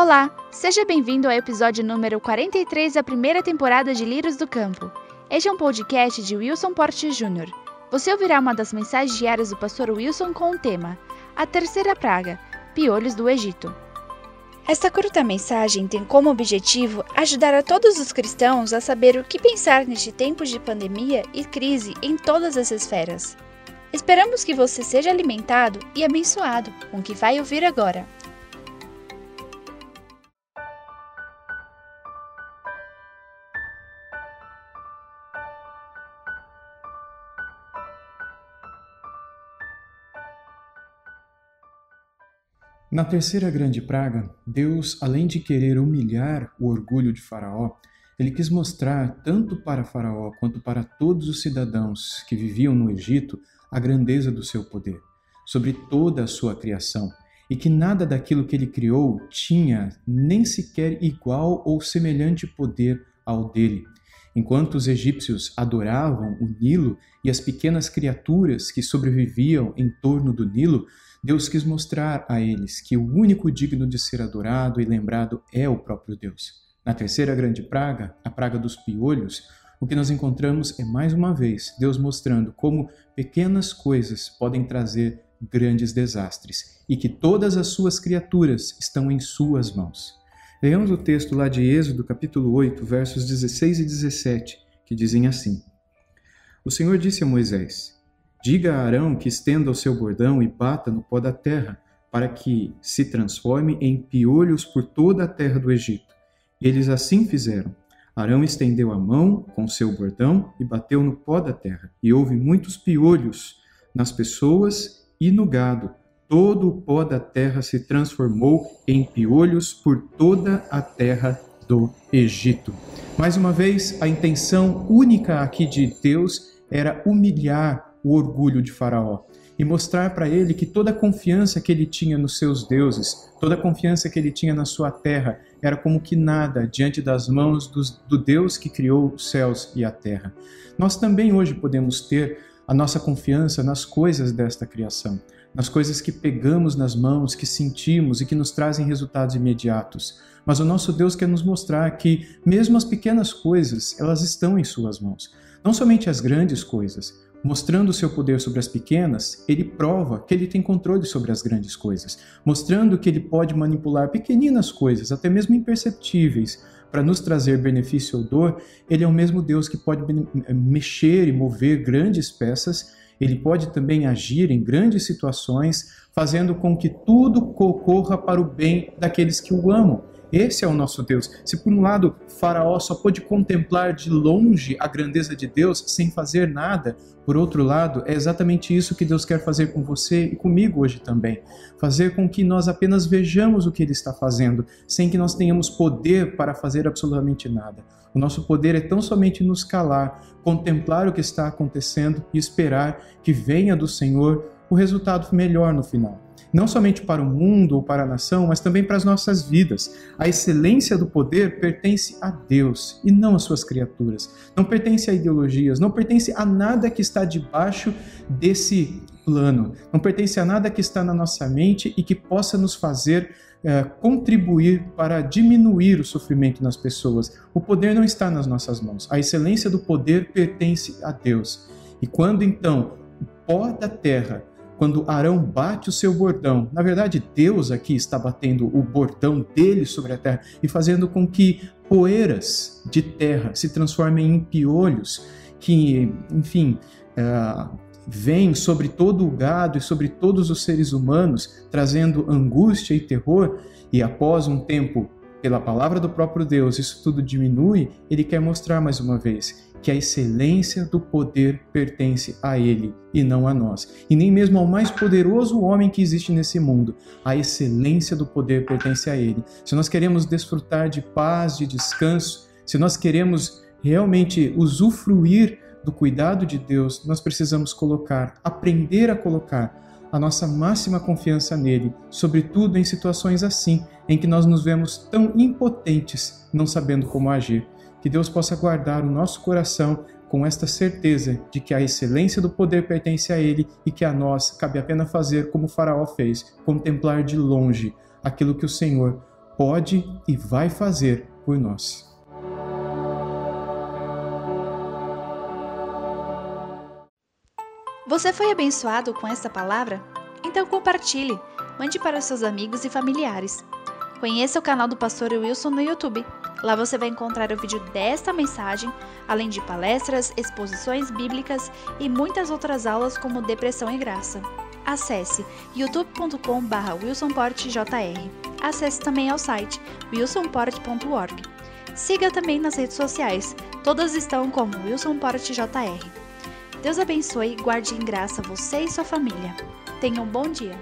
Olá, seja bem-vindo ao episódio número 43 da primeira temporada de Lírios do Campo. Este é um podcast de Wilson Porte Jr. Você ouvirá uma das mensagens diárias do pastor Wilson com o tema A Terceira Praga, Piolhos do Egito. Esta curta mensagem tem como objetivo ajudar a todos os cristãos a saber o que pensar neste tempo de pandemia e crise em todas as esferas. Esperamos que você seja alimentado e abençoado com o que vai ouvir agora. Na terceira grande praga, Deus, além de querer humilhar o orgulho de Faraó, ele quis mostrar, tanto para Faraó quanto para todos os cidadãos que viviam no Egito, a grandeza do seu poder, sobre toda a sua criação, e que nada daquilo que ele criou tinha nem sequer igual ou semelhante poder ao dele. Enquanto os egípcios adoravam o Nilo e as pequenas criaturas que sobreviviam em torno do Nilo, Deus quis mostrar a eles que o único digno de ser adorado e lembrado é o próprio Deus. Na terceira grande praga, a praga dos piolhos, o que nós encontramos é mais uma vez Deus mostrando como pequenas coisas podem trazer grandes desastres e que todas as suas criaturas estão em suas mãos. Leamos o texto lá de Êxodo, capítulo 8, versos 16 e 17, que dizem assim: O Senhor disse a Moisés: Diga a Arão que estenda o seu bordão e bata no pó da terra, para que se transforme em piolhos por toda a terra do Egito. Eles assim fizeram. Arão estendeu a mão com seu bordão e bateu no pó da terra, e houve muitos piolhos nas pessoas e no gado. Todo o pó da terra se transformou em piolhos por toda a terra do Egito. Mais uma vez, a intenção única aqui de Deus era humilhar o orgulho de Faraó e mostrar para ele que toda a confiança que ele tinha nos seus deuses, toda a confiança que ele tinha na sua terra, era como que nada diante das mãos dos, do Deus que criou os céus e a terra. Nós também hoje podemos ter a nossa confiança nas coisas desta criação, nas coisas que pegamos nas mãos, que sentimos e que nos trazem resultados imediatos. Mas o nosso Deus quer nos mostrar que mesmo as pequenas coisas, elas estão em suas mãos. Não somente as grandes coisas, Mostrando seu poder sobre as pequenas, ele prova que ele tem controle sobre as grandes coisas, mostrando que ele pode manipular pequeninas coisas, até mesmo imperceptíveis, para nos trazer benefício ou dor. Ele é o mesmo Deus que pode mexer e mover grandes peças, ele pode também agir em grandes situações, fazendo com que tudo ocorra para o bem daqueles que o amam. Esse é o nosso Deus. Se por um lado Faraó só pôde contemplar de longe a grandeza de Deus sem fazer nada, por outro lado, é exatamente isso que Deus quer fazer com você e comigo hoje também. Fazer com que nós apenas vejamos o que Ele está fazendo, sem que nós tenhamos poder para fazer absolutamente nada. O nosso poder é tão somente nos calar, contemplar o que está acontecendo e esperar que venha do Senhor o resultado melhor no final não somente para o mundo ou para a nação, mas também para as nossas vidas. A excelência do poder pertence a Deus e não às suas criaturas. Não pertence a ideologias, não pertence a nada que está debaixo desse plano, não pertence a nada que está na nossa mente e que possa nos fazer é, contribuir para diminuir o sofrimento nas pessoas. O poder não está nas nossas mãos. A excelência do poder pertence a Deus. E quando então o pó da terra quando Arão bate o seu bordão. Na verdade, Deus aqui está batendo o bordão dele sobre a terra e fazendo com que poeiras de terra se transformem em piolhos, que, enfim, uh, vêm sobre todo o gado e sobre todos os seres humanos, trazendo angústia e terror. E após um tempo pela palavra do próprio Deus, isso tudo diminui, ele quer mostrar mais uma vez que a excelência do poder pertence a ele e não a nós. E nem mesmo ao mais poderoso homem que existe nesse mundo, a excelência do poder pertence a ele. Se nós queremos desfrutar de paz, de descanso, se nós queremos realmente usufruir do cuidado de Deus, nós precisamos colocar, aprender a colocar a nossa máxima confiança nele, sobretudo em situações assim, em que nós nos vemos tão impotentes, não sabendo como agir. Que Deus possa guardar o nosso coração com esta certeza de que a excelência do poder pertence a Ele e que a nós cabe apenas fazer como o Faraó fez, contemplar de longe aquilo que o Senhor pode e vai fazer por nós. Você foi abençoado com esta palavra? Então compartilhe, mande para seus amigos e familiares. Conheça o canal do Pastor Wilson no YouTube. Lá você vai encontrar o vídeo desta mensagem, além de palestras, exposições bíblicas e muitas outras aulas como Depressão e Graça. Acesse youtube.com.br wilsonportjr. Acesse também ao site wilsonport.org. Siga também nas redes sociais, todas estão como wilsonportjr. Deus abençoe e guarde em graça você e sua família. Tenha um bom dia.